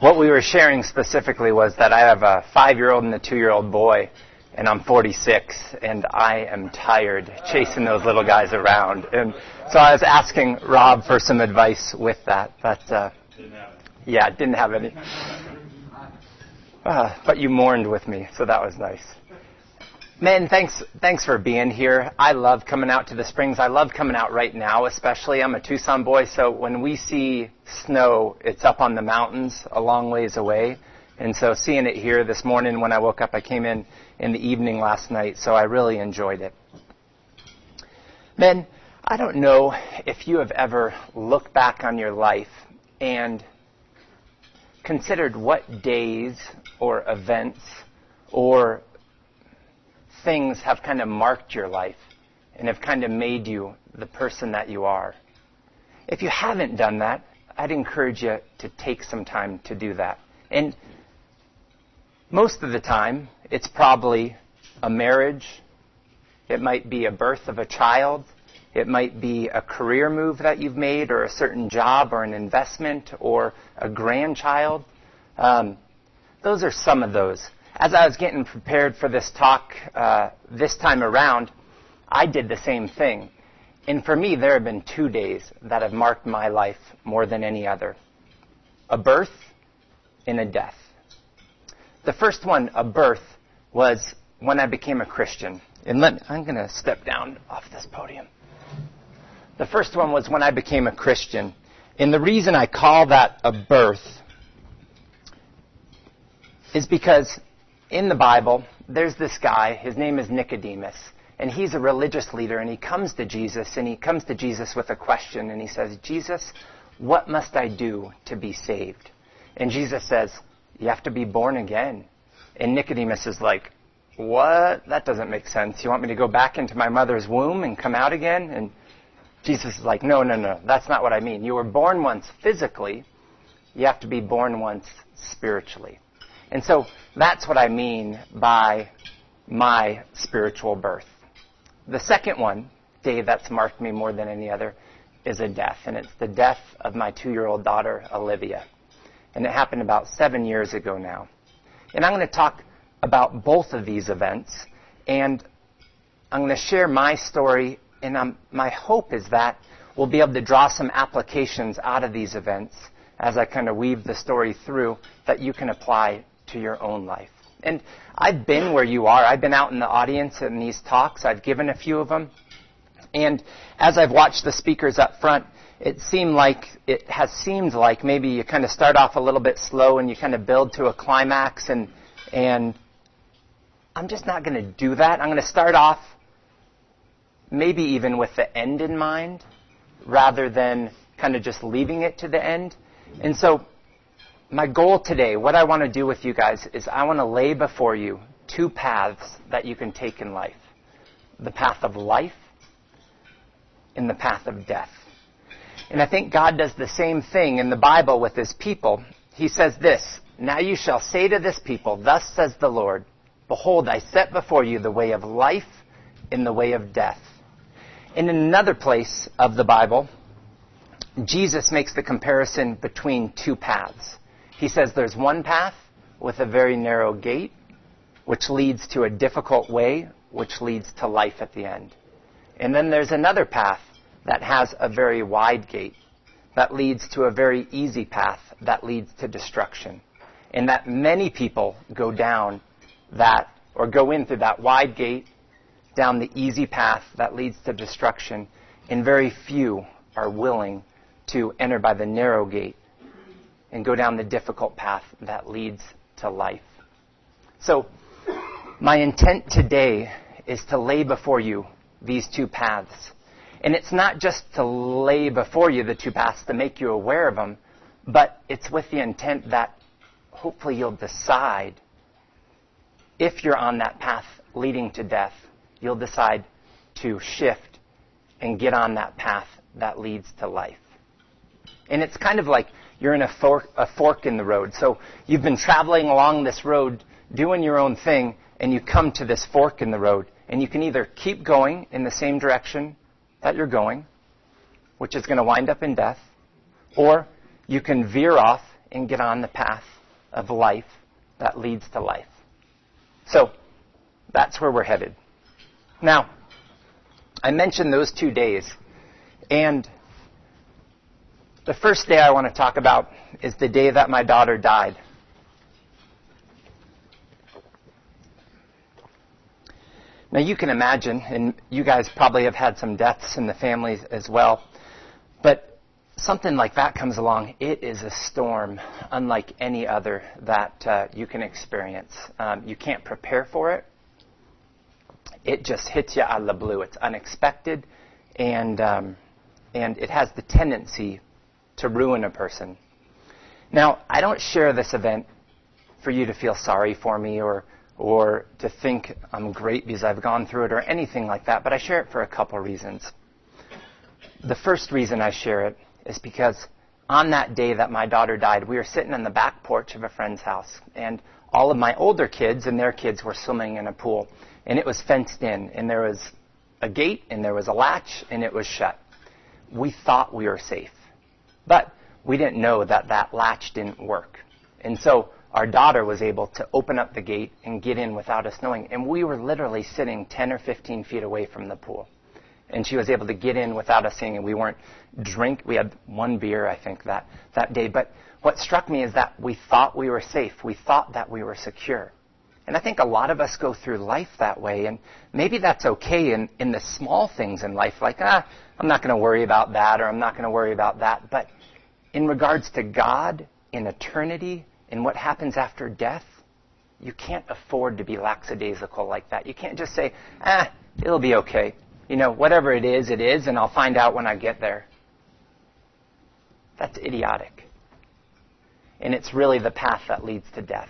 what we were sharing specifically was that I have a five year old and a two year old boy, and I'm 46, and I am tired chasing those little guys around. And so I was asking Rob for some advice with that, but uh, yeah, didn't have any. Uh, but you mourned with me, so that was nice. Man, thanks, thanks for being here. I love coming out to the springs. I love coming out right now, especially. I'm a Tucson boy, so when we see snow, it's up on the mountains a long ways away. And so seeing it here this morning when I woke up, I came in in the evening last night, so I really enjoyed it. Men, I don't know if you have ever looked back on your life and considered what days or events or things have kind of marked your life and have kind of made you the person that you are. If you haven't done that, I'd encourage you to take some time to do that. And most of the time, it's probably a marriage, it might be a birth of a child, it might be a career move that you've made, or a certain job, or an investment, or a grandchild. Um, those are some of those as I was getting prepared for this talk uh, this time around, I did the same thing. And for me, there have been two days that have marked my life more than any other a birth and a death. The first one, a birth, was when I became a Christian. And let, I'm going to step down off this podium. The first one was when I became a Christian. And the reason I call that a birth is because in the Bible, there's this guy, his name is Nicodemus, and he's a religious leader, and he comes to Jesus, and he comes to Jesus with a question, and he says, Jesus, what must I do to be saved? And Jesus says, You have to be born again. And Nicodemus is like, What? That doesn't make sense. You want me to go back into my mother's womb and come out again? And Jesus is like, No, no, no, that's not what I mean. You were born once physically, you have to be born once spiritually. And so that's what I mean by my spiritual birth. The second one, day that's marked me more than any other, is a death. And it's the death of my two year old daughter, Olivia. And it happened about seven years ago now. And I'm going to talk about both of these events. And I'm going to share my story. And I'm, my hope is that we'll be able to draw some applications out of these events as I kind of weave the story through that you can apply to your own life. And I've been where you are. I've been out in the audience in these talks. I've given a few of them. And as I've watched the speakers up front, it seemed like it has seemed like maybe you kind of start off a little bit slow and you kind of build to a climax and and I'm just not going to do that. I'm going to start off maybe even with the end in mind rather than kind of just leaving it to the end. And so my goal today, what I want to do with you guys, is I want to lay before you two paths that you can take in life the path of life and the path of death. And I think God does the same thing in the Bible with his people. He says this Now you shall say to this people, Thus says the Lord, Behold, I set before you the way of life and the way of death. In another place of the Bible, Jesus makes the comparison between two paths. He says there's one path with a very narrow gate, which leads to a difficult way, which leads to life at the end. And then there's another path that has a very wide gate that leads to a very easy path that leads to destruction. And that many people go down that, or go in through that wide gate, down the easy path that leads to destruction, and very few are willing to enter by the narrow gate and go down the difficult path that leads to life. So, my intent today is to lay before you these two paths. And it's not just to lay before you the two paths to make you aware of them, but it's with the intent that hopefully you'll decide if you're on that path leading to death, you'll decide to shift and get on that path that leads to life. And it's kind of like you're in a fork, a fork in the road. So you've been traveling along this road, doing your own thing, and you come to this fork in the road. And you can either keep going in the same direction that you're going, which is going to wind up in death, or you can veer off and get on the path of life that leads to life. So, that's where we're headed. Now, I mentioned those two days, and the first day I want to talk about is the day that my daughter died. Now you can imagine, and you guys probably have had some deaths in the families as well, but something like that comes along, it is a storm unlike any other that uh, you can experience. Um, you can't prepare for it. It just hits you out of the blue. It's unexpected, and um, and it has the tendency to ruin a person. Now, I don't share this event for you to feel sorry for me or or to think I'm great because I've gone through it or anything like that, but I share it for a couple reasons. The first reason I share it is because on that day that my daughter died, we were sitting on the back porch of a friend's house, and all of my older kids and their kids were swimming in a pool, and it was fenced in, and there was a gate, and there was a latch, and it was shut. We thought we were safe, but we didn't know that that latch didn't work. And so our daughter was able to open up the gate and get in without us knowing. And we were literally sitting 10 or 15 feet away from the pool. And she was able to get in without us seeing. And we weren't drink. We had one beer, I think, that, that day. But what struck me is that we thought we were safe. We thought that we were secure. And I think a lot of us go through life that way. And maybe that's okay in, in the small things in life, like, ah, I'm not going to worry about that or I'm not going to worry about that. But in regards to God, in eternity, in what happens after death, you can't afford to be lackadaisical like that. You can't just say, ah, it'll be okay. You know, whatever it is, it is, and I'll find out when I get there. That's idiotic. And it's really the path that leads to death.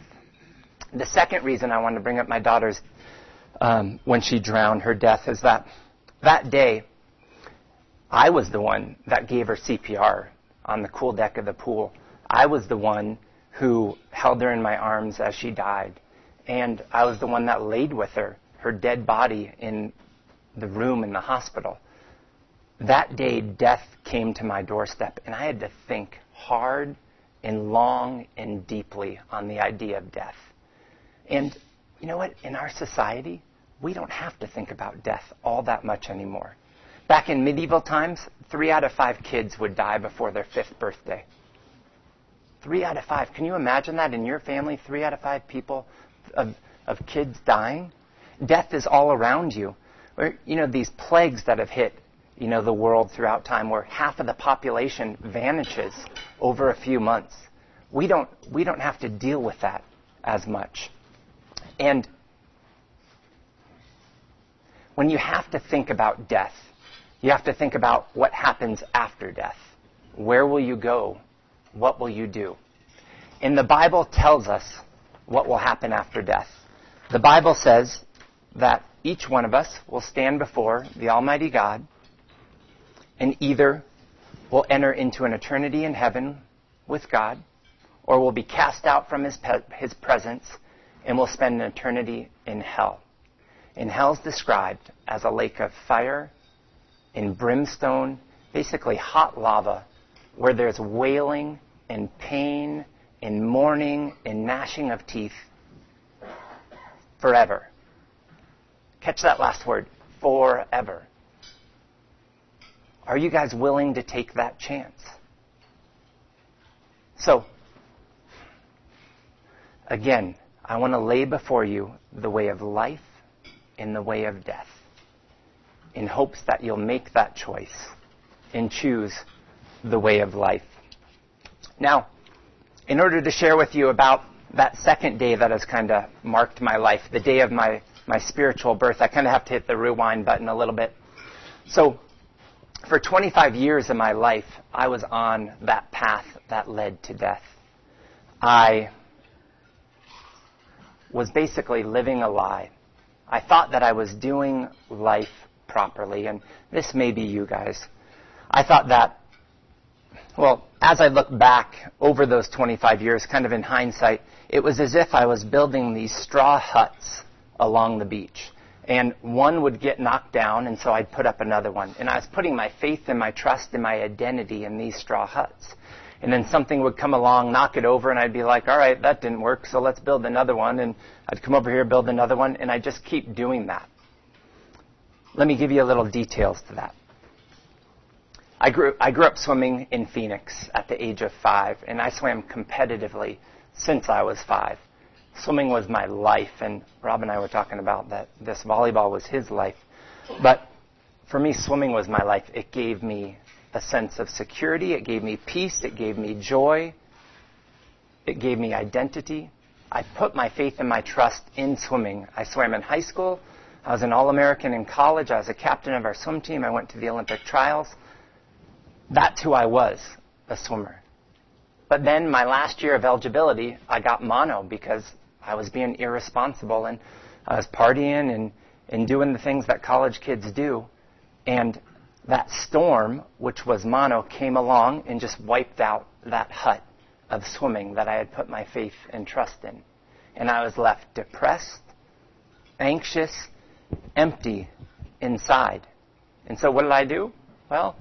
The second reason I wanted to bring up my daughter's, um, when she drowned, her death, is that that day, I was the one that gave her CPR on the cool deck of the pool. I was the one who held her in my arms as she died. And I was the one that laid with her, her dead body in the room in the hospital. That day, death came to my doorstep, and I had to think hard and long and deeply on the idea of death. And you know what? In our society, we don't have to think about death all that much anymore. Back in medieval times, three out of five kids would die before their fifth birthday. Three out of five. Can you imagine that in your family? Three out of five people of, of kids dying? Death is all around you. Or, you know, these plagues that have hit, you know, the world throughout time where half of the population vanishes over a few months. We don't, we don't have to deal with that as much. And when you have to think about death, you have to think about what happens after death. Where will you go what will you do? And the Bible tells us what will happen after death. The Bible says that each one of us will stand before the Almighty God and either will enter into an eternity in heaven with God or will be cast out from his, pe- his presence and will spend an eternity in hell. And hell is described as a lake of fire and brimstone, basically hot lava, where there's wailing and pain and mourning and gnashing of teeth forever. Catch that last word forever. Are you guys willing to take that chance? So, again, I want to lay before you the way of life and the way of death in hopes that you'll make that choice and choose the way of life. Now, in order to share with you about that second day that has kind of marked my life, the day of my, my spiritual birth, I kind of have to hit the rewind button a little bit. So, for 25 years of my life, I was on that path that led to death. I was basically living a lie. I thought that I was doing life properly, and this may be you guys. I thought that well, as I look back over those 25 years, kind of in hindsight, it was as if I was building these straw huts along the beach. And one would get knocked down, and so I'd put up another one. And I was putting my faith and my trust and my identity in these straw huts. and then something would come along, knock it over, and I'd be like, all right, that didn't work, so let's build another one. And I'd come over here, build another one, and I just keep doing that. Let me give you a little details to that. I grew, I grew up swimming in Phoenix at the age of five, and I swam competitively since I was five. Swimming was my life, and Rob and I were talking about that this volleyball was his life. But for me, swimming was my life. It gave me a sense of security, it gave me peace, it gave me joy, it gave me identity. I put my faith and my trust in swimming. I swam in high school. I was an All American in college. I was a captain of our swim team. I went to the Olympic trials. That's who I was, a swimmer. But then my last year of eligibility, I got mono because I was being irresponsible and I was partying and, and doing the things that college kids do. And that storm, which was mono, came along and just wiped out that hut of swimming that I had put my faith and trust in. And I was left depressed, anxious, empty inside. And so what did I do? Well,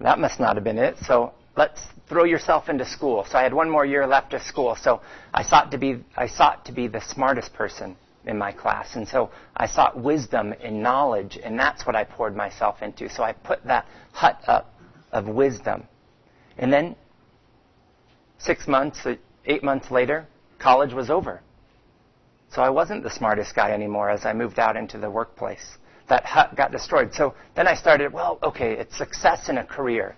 that must not have been it. So let's throw yourself into school. So I had one more year left of school. So I sought to be, I sought to be the smartest person in my class. And so I sought wisdom and knowledge, and that's what I poured myself into. So I put that hut up of wisdom. And then six months, eight months later, college was over. So I wasn't the smartest guy anymore as I moved out into the workplace that hut got destroyed. So then I started, well, okay, it's success in a career.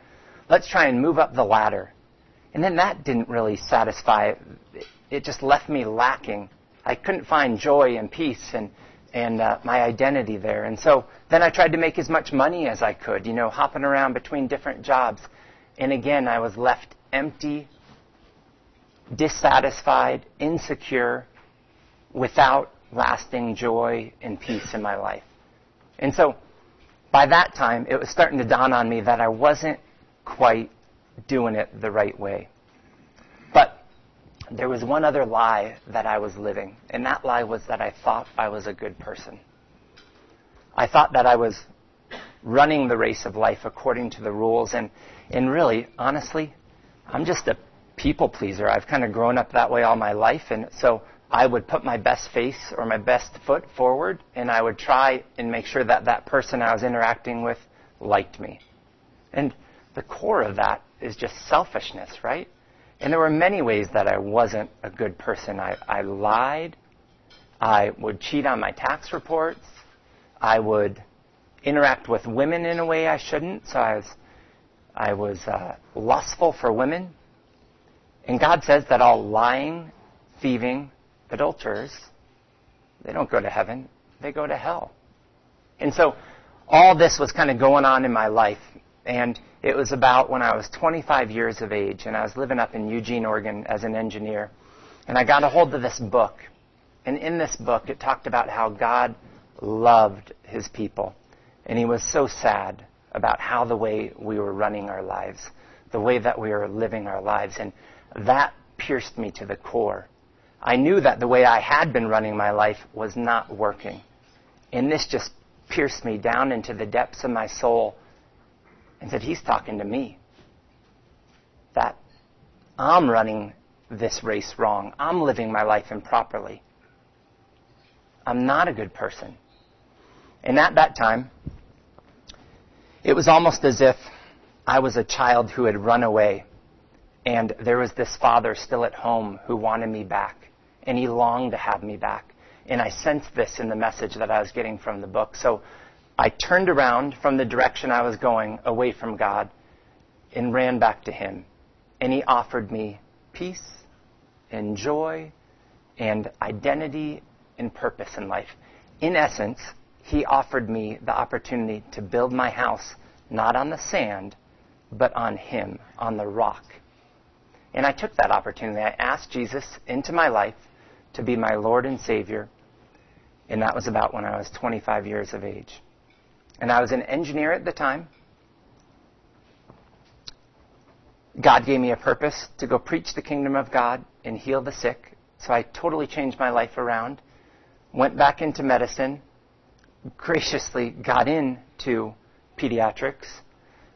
Let's try and move up the ladder. And then that didn't really satisfy. It just left me lacking. I couldn't find joy and peace and and uh, my identity there. And so then I tried to make as much money as I could, you know, hopping around between different jobs. And again, I was left empty, dissatisfied, insecure, without lasting joy and peace in my life. And so by that time, it was starting to dawn on me that I wasn't quite doing it the right way. But there was one other lie that I was living, and that lie was that I thought I was a good person. I thought that I was running the race of life according to the rules, and, and really, honestly, I'm just a people pleaser. I've kind of grown up that way all my life, and so I would put my best face or my best foot forward, and I would try and make sure that that person I was interacting with liked me. And the core of that is just selfishness, right? And there were many ways that I wasn't a good person. I, I lied. I would cheat on my tax reports. I would interact with women in a way I shouldn't. So I was, I was uh, lustful for women. And God says that all lying, thieving, adulterers, they don't go to heaven, they go to hell. And so all this was kind of going on in my life. And it was about when I was 25 years of age, and I was living up in Eugene, Oregon as an engineer. And I got a hold of this book. And in this book, it talked about how God loved his people. And he was so sad about how the way we were running our lives, the way that we were living our lives. And that pierced me to the core. I knew that the way I had been running my life was not working. And this just pierced me down into the depths of my soul and said, He's talking to me. That I'm running this race wrong. I'm living my life improperly. I'm not a good person. And at that time, it was almost as if I was a child who had run away and there was this father still at home who wanted me back and he longed to have me back. And I sensed this in the message that I was getting from the book. So I turned around from the direction I was going, away from God, and ran back to him. And he offered me peace and joy and identity and purpose in life. In essence, he offered me the opportunity to build my house not on the sand, but on him, on the rock. And I took that opportunity. I asked Jesus into my life to be my Lord and Savior. And that was about when I was 25 years of age. And I was an engineer at the time. God gave me a purpose to go preach the kingdom of God and heal the sick. So I totally changed my life around. Went back into medicine. Graciously got into pediatrics.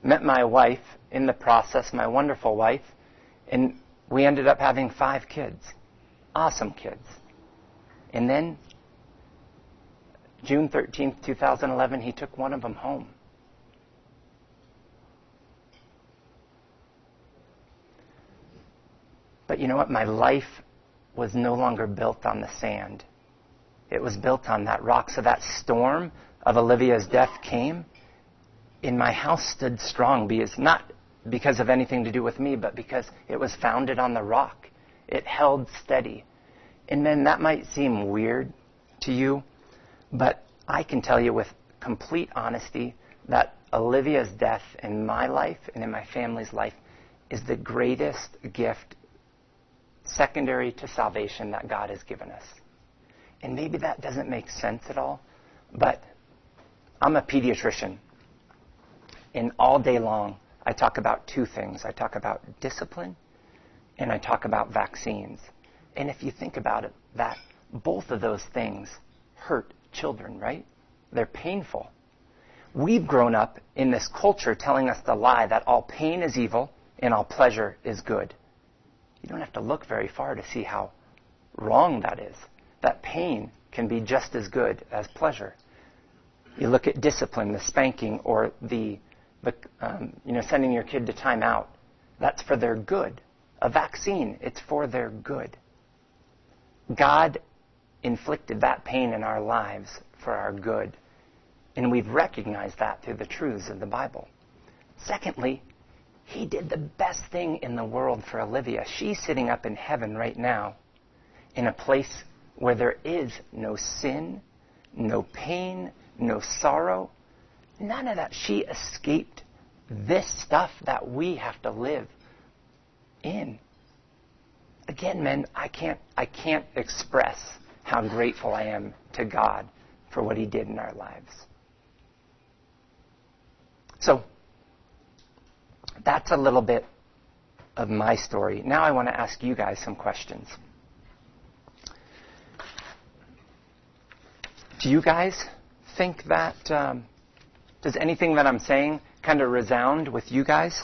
Met my wife in the process, my wonderful wife. And we ended up having five kids. Awesome kids. And then, June 13th, 2011, he took one of them home. But you know what? My life was no longer built on the sand. It was built on that rock. So that storm of Olivia's death came, and my house stood strong because not because of anything to do with me, but because it was founded on the rock. It held steady. And then that might seem weird to you, but I can tell you with complete honesty that Olivia's death in my life and in my family's life is the greatest gift secondary to salvation that God has given us. And maybe that doesn't make sense at all, but I'm a pediatrician. And all day long, I talk about two things. I talk about discipline and I talk about vaccines. And if you think about it, that both of those things hurt children, right? They're painful. We've grown up in this culture telling us the lie that all pain is evil and all pleasure is good. You don't have to look very far to see how wrong that is. That pain can be just as good as pleasure. You look at discipline, the spanking, or the the, um, you know, sending your kid to timeout, that's for their good. A vaccine, it's for their good. God inflicted that pain in our lives for our good. And we've recognized that through the truths of the Bible. Secondly, he did the best thing in the world for Olivia. She's sitting up in heaven right now in a place where there is no sin, no pain, no sorrow, None of that. She escaped this stuff that we have to live in. Again, men, I can't, I can't express how grateful I am to God for what He did in our lives. So, that's a little bit of my story. Now I want to ask you guys some questions. Do you guys think that um, does anything that I'm saying kind of resound with you guys?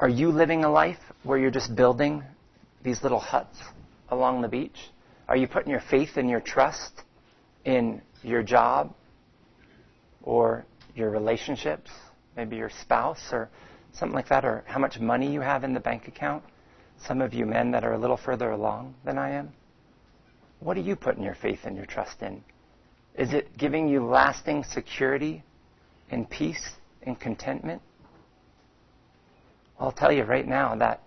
Are you living a life where you're just building these little huts along the beach? Are you putting your faith and your trust in your job or your relationships, maybe your spouse or something like that, or how much money you have in the bank account? Some of you men that are a little further along than I am. What are you putting your faith and your trust in? Is it giving you lasting security and peace and contentment? I'll tell you right now that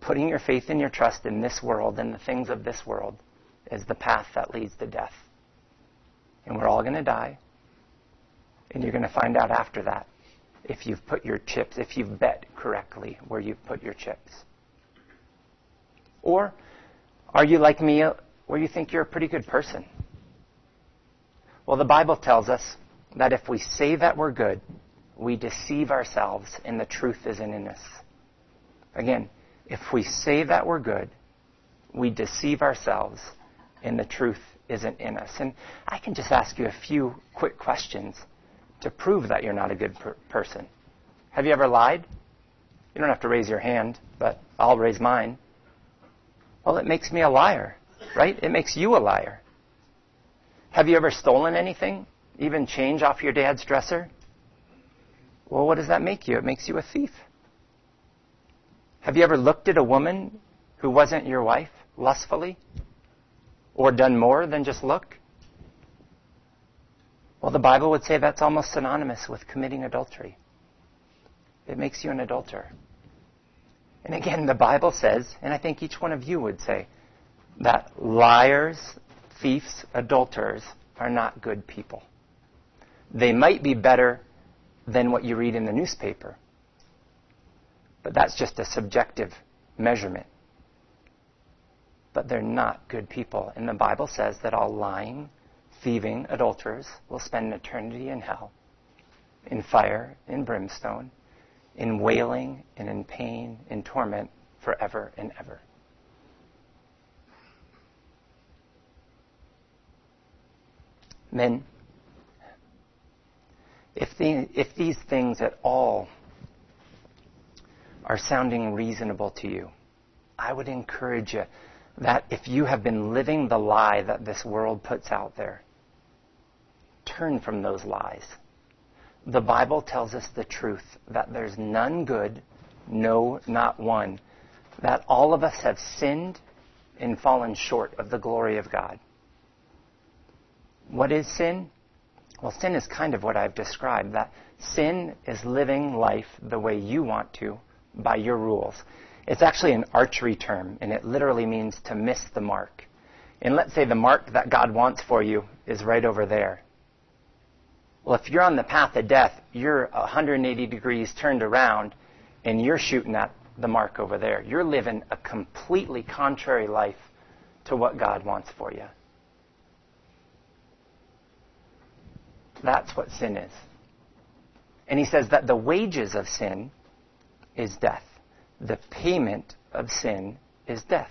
putting your faith and your trust in this world and the things of this world is the path that leads to death. And we're all going to die. And you're going to find out after that if you've put your chips, if you've bet correctly where you've put your chips. Or are you like me uh, where you think you're a pretty good person? Well, the Bible tells us that if we say that we're good, we deceive ourselves and the truth isn't in us. Again, if we say that we're good, we deceive ourselves and the truth isn't in us. And I can just ask you a few quick questions to prove that you're not a good per- person. Have you ever lied? You don't have to raise your hand, but I'll raise mine. Well, it makes me a liar, right? It makes you a liar. Have you ever stolen anything? Even change off your dad's dresser? Well, what does that make you? It makes you a thief. Have you ever looked at a woman who wasn't your wife lustfully? Or done more than just look? Well, the Bible would say that's almost synonymous with committing adultery. It makes you an adulterer. And again, the Bible says, and I think each one of you would say, that liars thieves, adulterers are not good people. They might be better than what you read in the newspaper, but that's just a subjective measurement. But they're not good people. And the Bible says that all lying, thieving adulterers will spend an eternity in hell, in fire, in brimstone, in wailing, and in pain, in torment forever and ever. Men, if, the, if these things at all are sounding reasonable to you, I would encourage you that if you have been living the lie that this world puts out there, turn from those lies. The Bible tells us the truth that there's none good, no, not one, that all of us have sinned and fallen short of the glory of God. What is sin? Well, sin is kind of what I've described. That sin is living life the way you want to by your rules. It's actually an archery term, and it literally means to miss the mark. And let's say the mark that God wants for you is right over there. Well, if you're on the path of death, you're 180 degrees turned around, and you're shooting at the mark over there. You're living a completely contrary life to what God wants for you. That's what sin is. And he says that the wages of sin is death. The payment of sin is death.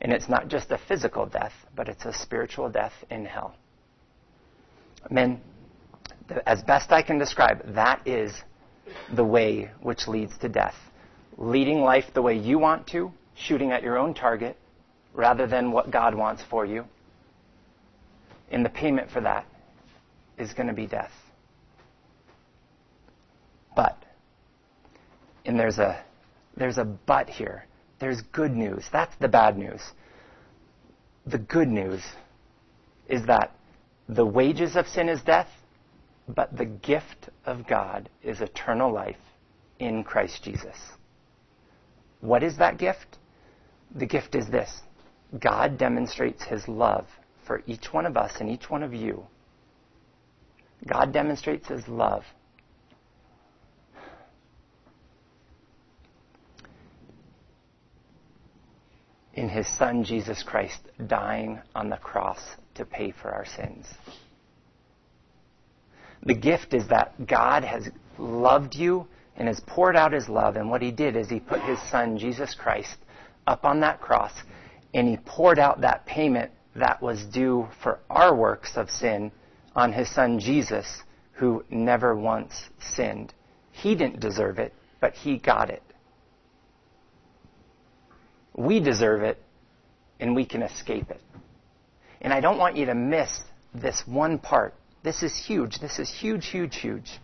And it's not just a physical death, but it's a spiritual death in hell. Men, as best I can describe, that is the way which leads to death. Leading life the way you want to, shooting at your own target, rather than what God wants for you. And the payment for that is going to be death. But, and there's a, there's a but here. There's good news. That's the bad news. The good news is that the wages of sin is death, but the gift of God is eternal life in Christ Jesus. What is that gift? The gift is this God demonstrates his love for each one of us and each one of you. God demonstrates his love in his son Jesus Christ dying on the cross to pay for our sins. The gift is that God has loved you and has poured out his love, and what he did is he put his son Jesus Christ up on that cross and he poured out that payment that was due for our works of sin on his son Jesus, who never once sinned. He didn't deserve it, but he got it. We deserve it, and we can escape it. And I don't want you to miss this one part. This is huge. This is huge, huge, huge.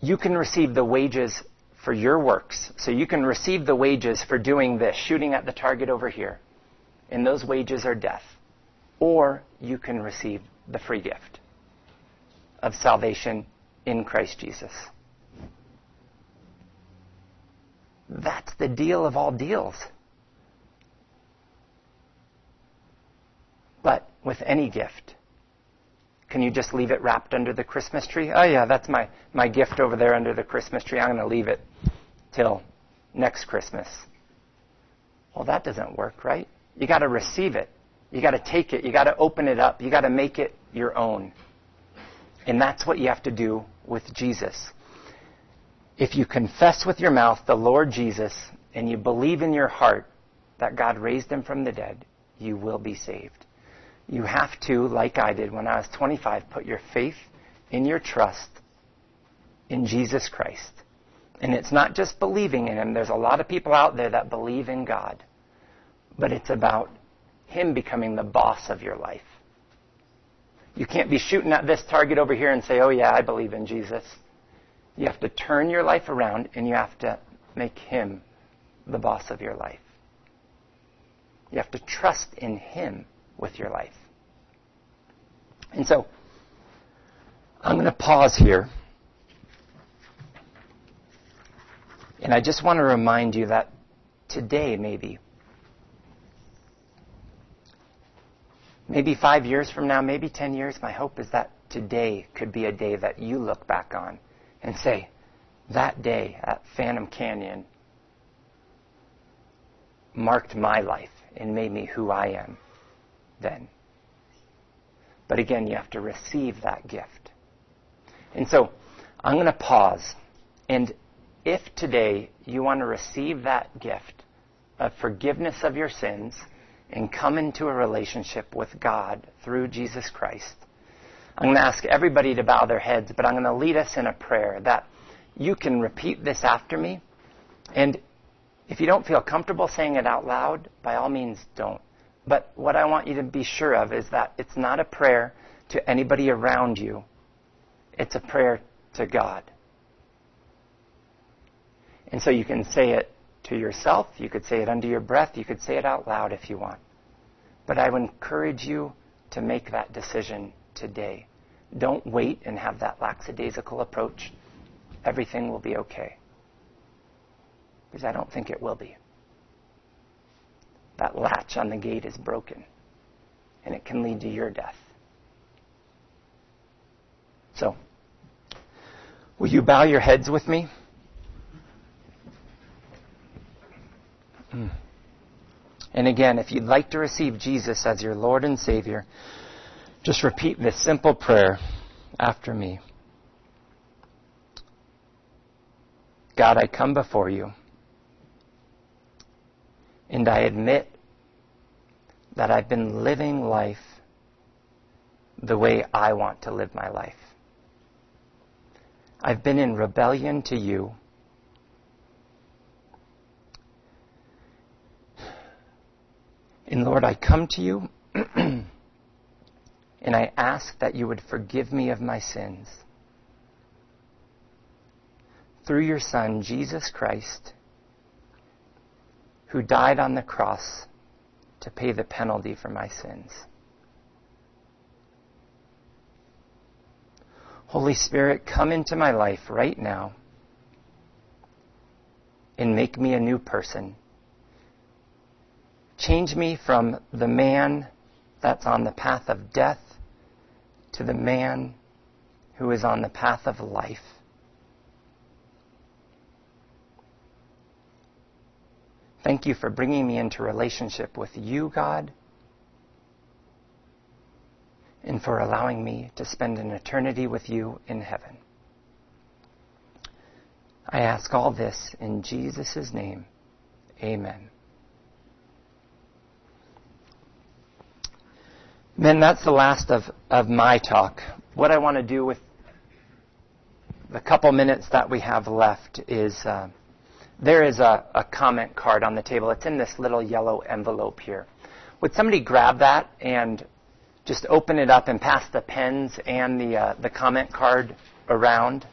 You can receive the wages for your works. So you can receive the wages for doing this, shooting at the target over here. And those wages are death. Or you can receive the free gift of salvation in Christ Jesus. That's the deal of all deals. But with any gift, can you just leave it wrapped under the Christmas tree? Oh, yeah, that's my, my gift over there under the Christmas tree. I'm going to leave it till next Christmas. Well, that doesn't work, right? You got to receive it. You got to take it. You got to open it up. You got to make it your own. And that's what you have to do with Jesus. If you confess with your mouth the Lord Jesus and you believe in your heart that God raised him from the dead, you will be saved. You have to, like I did when I was 25, put your faith in your trust in Jesus Christ. And it's not just believing in him. There's a lot of people out there that believe in God. But it's about him becoming the boss of your life. You can't be shooting at this target over here and say, oh, yeah, I believe in Jesus. You have to turn your life around and you have to make Him the boss of your life. You have to trust in Him with your life. And so, I'm going to pause here. And I just want to remind you that today, maybe, maybe five years from now, maybe 10 years, my hope is that today could be a day that you look back on and say, that day at Phantom Canyon marked my life and made me who I am then. But again, you have to receive that gift. And so I'm going to pause. And if today you want to receive that gift of forgiveness of your sins, and come into a relationship with God through Jesus Christ. I'm going to ask everybody to bow their heads, but I'm going to lead us in a prayer that you can repeat this after me. And if you don't feel comfortable saying it out loud, by all means don't. But what I want you to be sure of is that it's not a prayer to anybody around you. It's a prayer to God. And so you can say it to yourself, you could say it under your breath, you could say it out loud if you want. But I would encourage you to make that decision today. Don't wait and have that lackadaisical approach. Everything will be okay. Because I don't think it will be. That latch on the gate is broken, and it can lead to your death. So, will you bow your heads with me? Hmm. And again, if you'd like to receive Jesus as your Lord and Savior, just repeat this simple prayer after me. God, I come before you and I admit that I've been living life the way I want to live my life. I've been in rebellion to you. And Lord, I come to you and I ask that you would forgive me of my sins. Through your Son, Jesus Christ, who died on the cross to pay the penalty for my sins. Holy Spirit, come into my life right now and make me a new person. Change me from the man that's on the path of death to the man who is on the path of life. Thank you for bringing me into relationship with you, God, and for allowing me to spend an eternity with you in heaven. I ask all this in Jesus' name. Amen. Men, that's the last of, of my talk. What I want to do with the couple minutes that we have left is uh, there is a, a comment card on the table. It's in this little yellow envelope here. Would somebody grab that and just open it up and pass the pens and the, uh, the comment card around?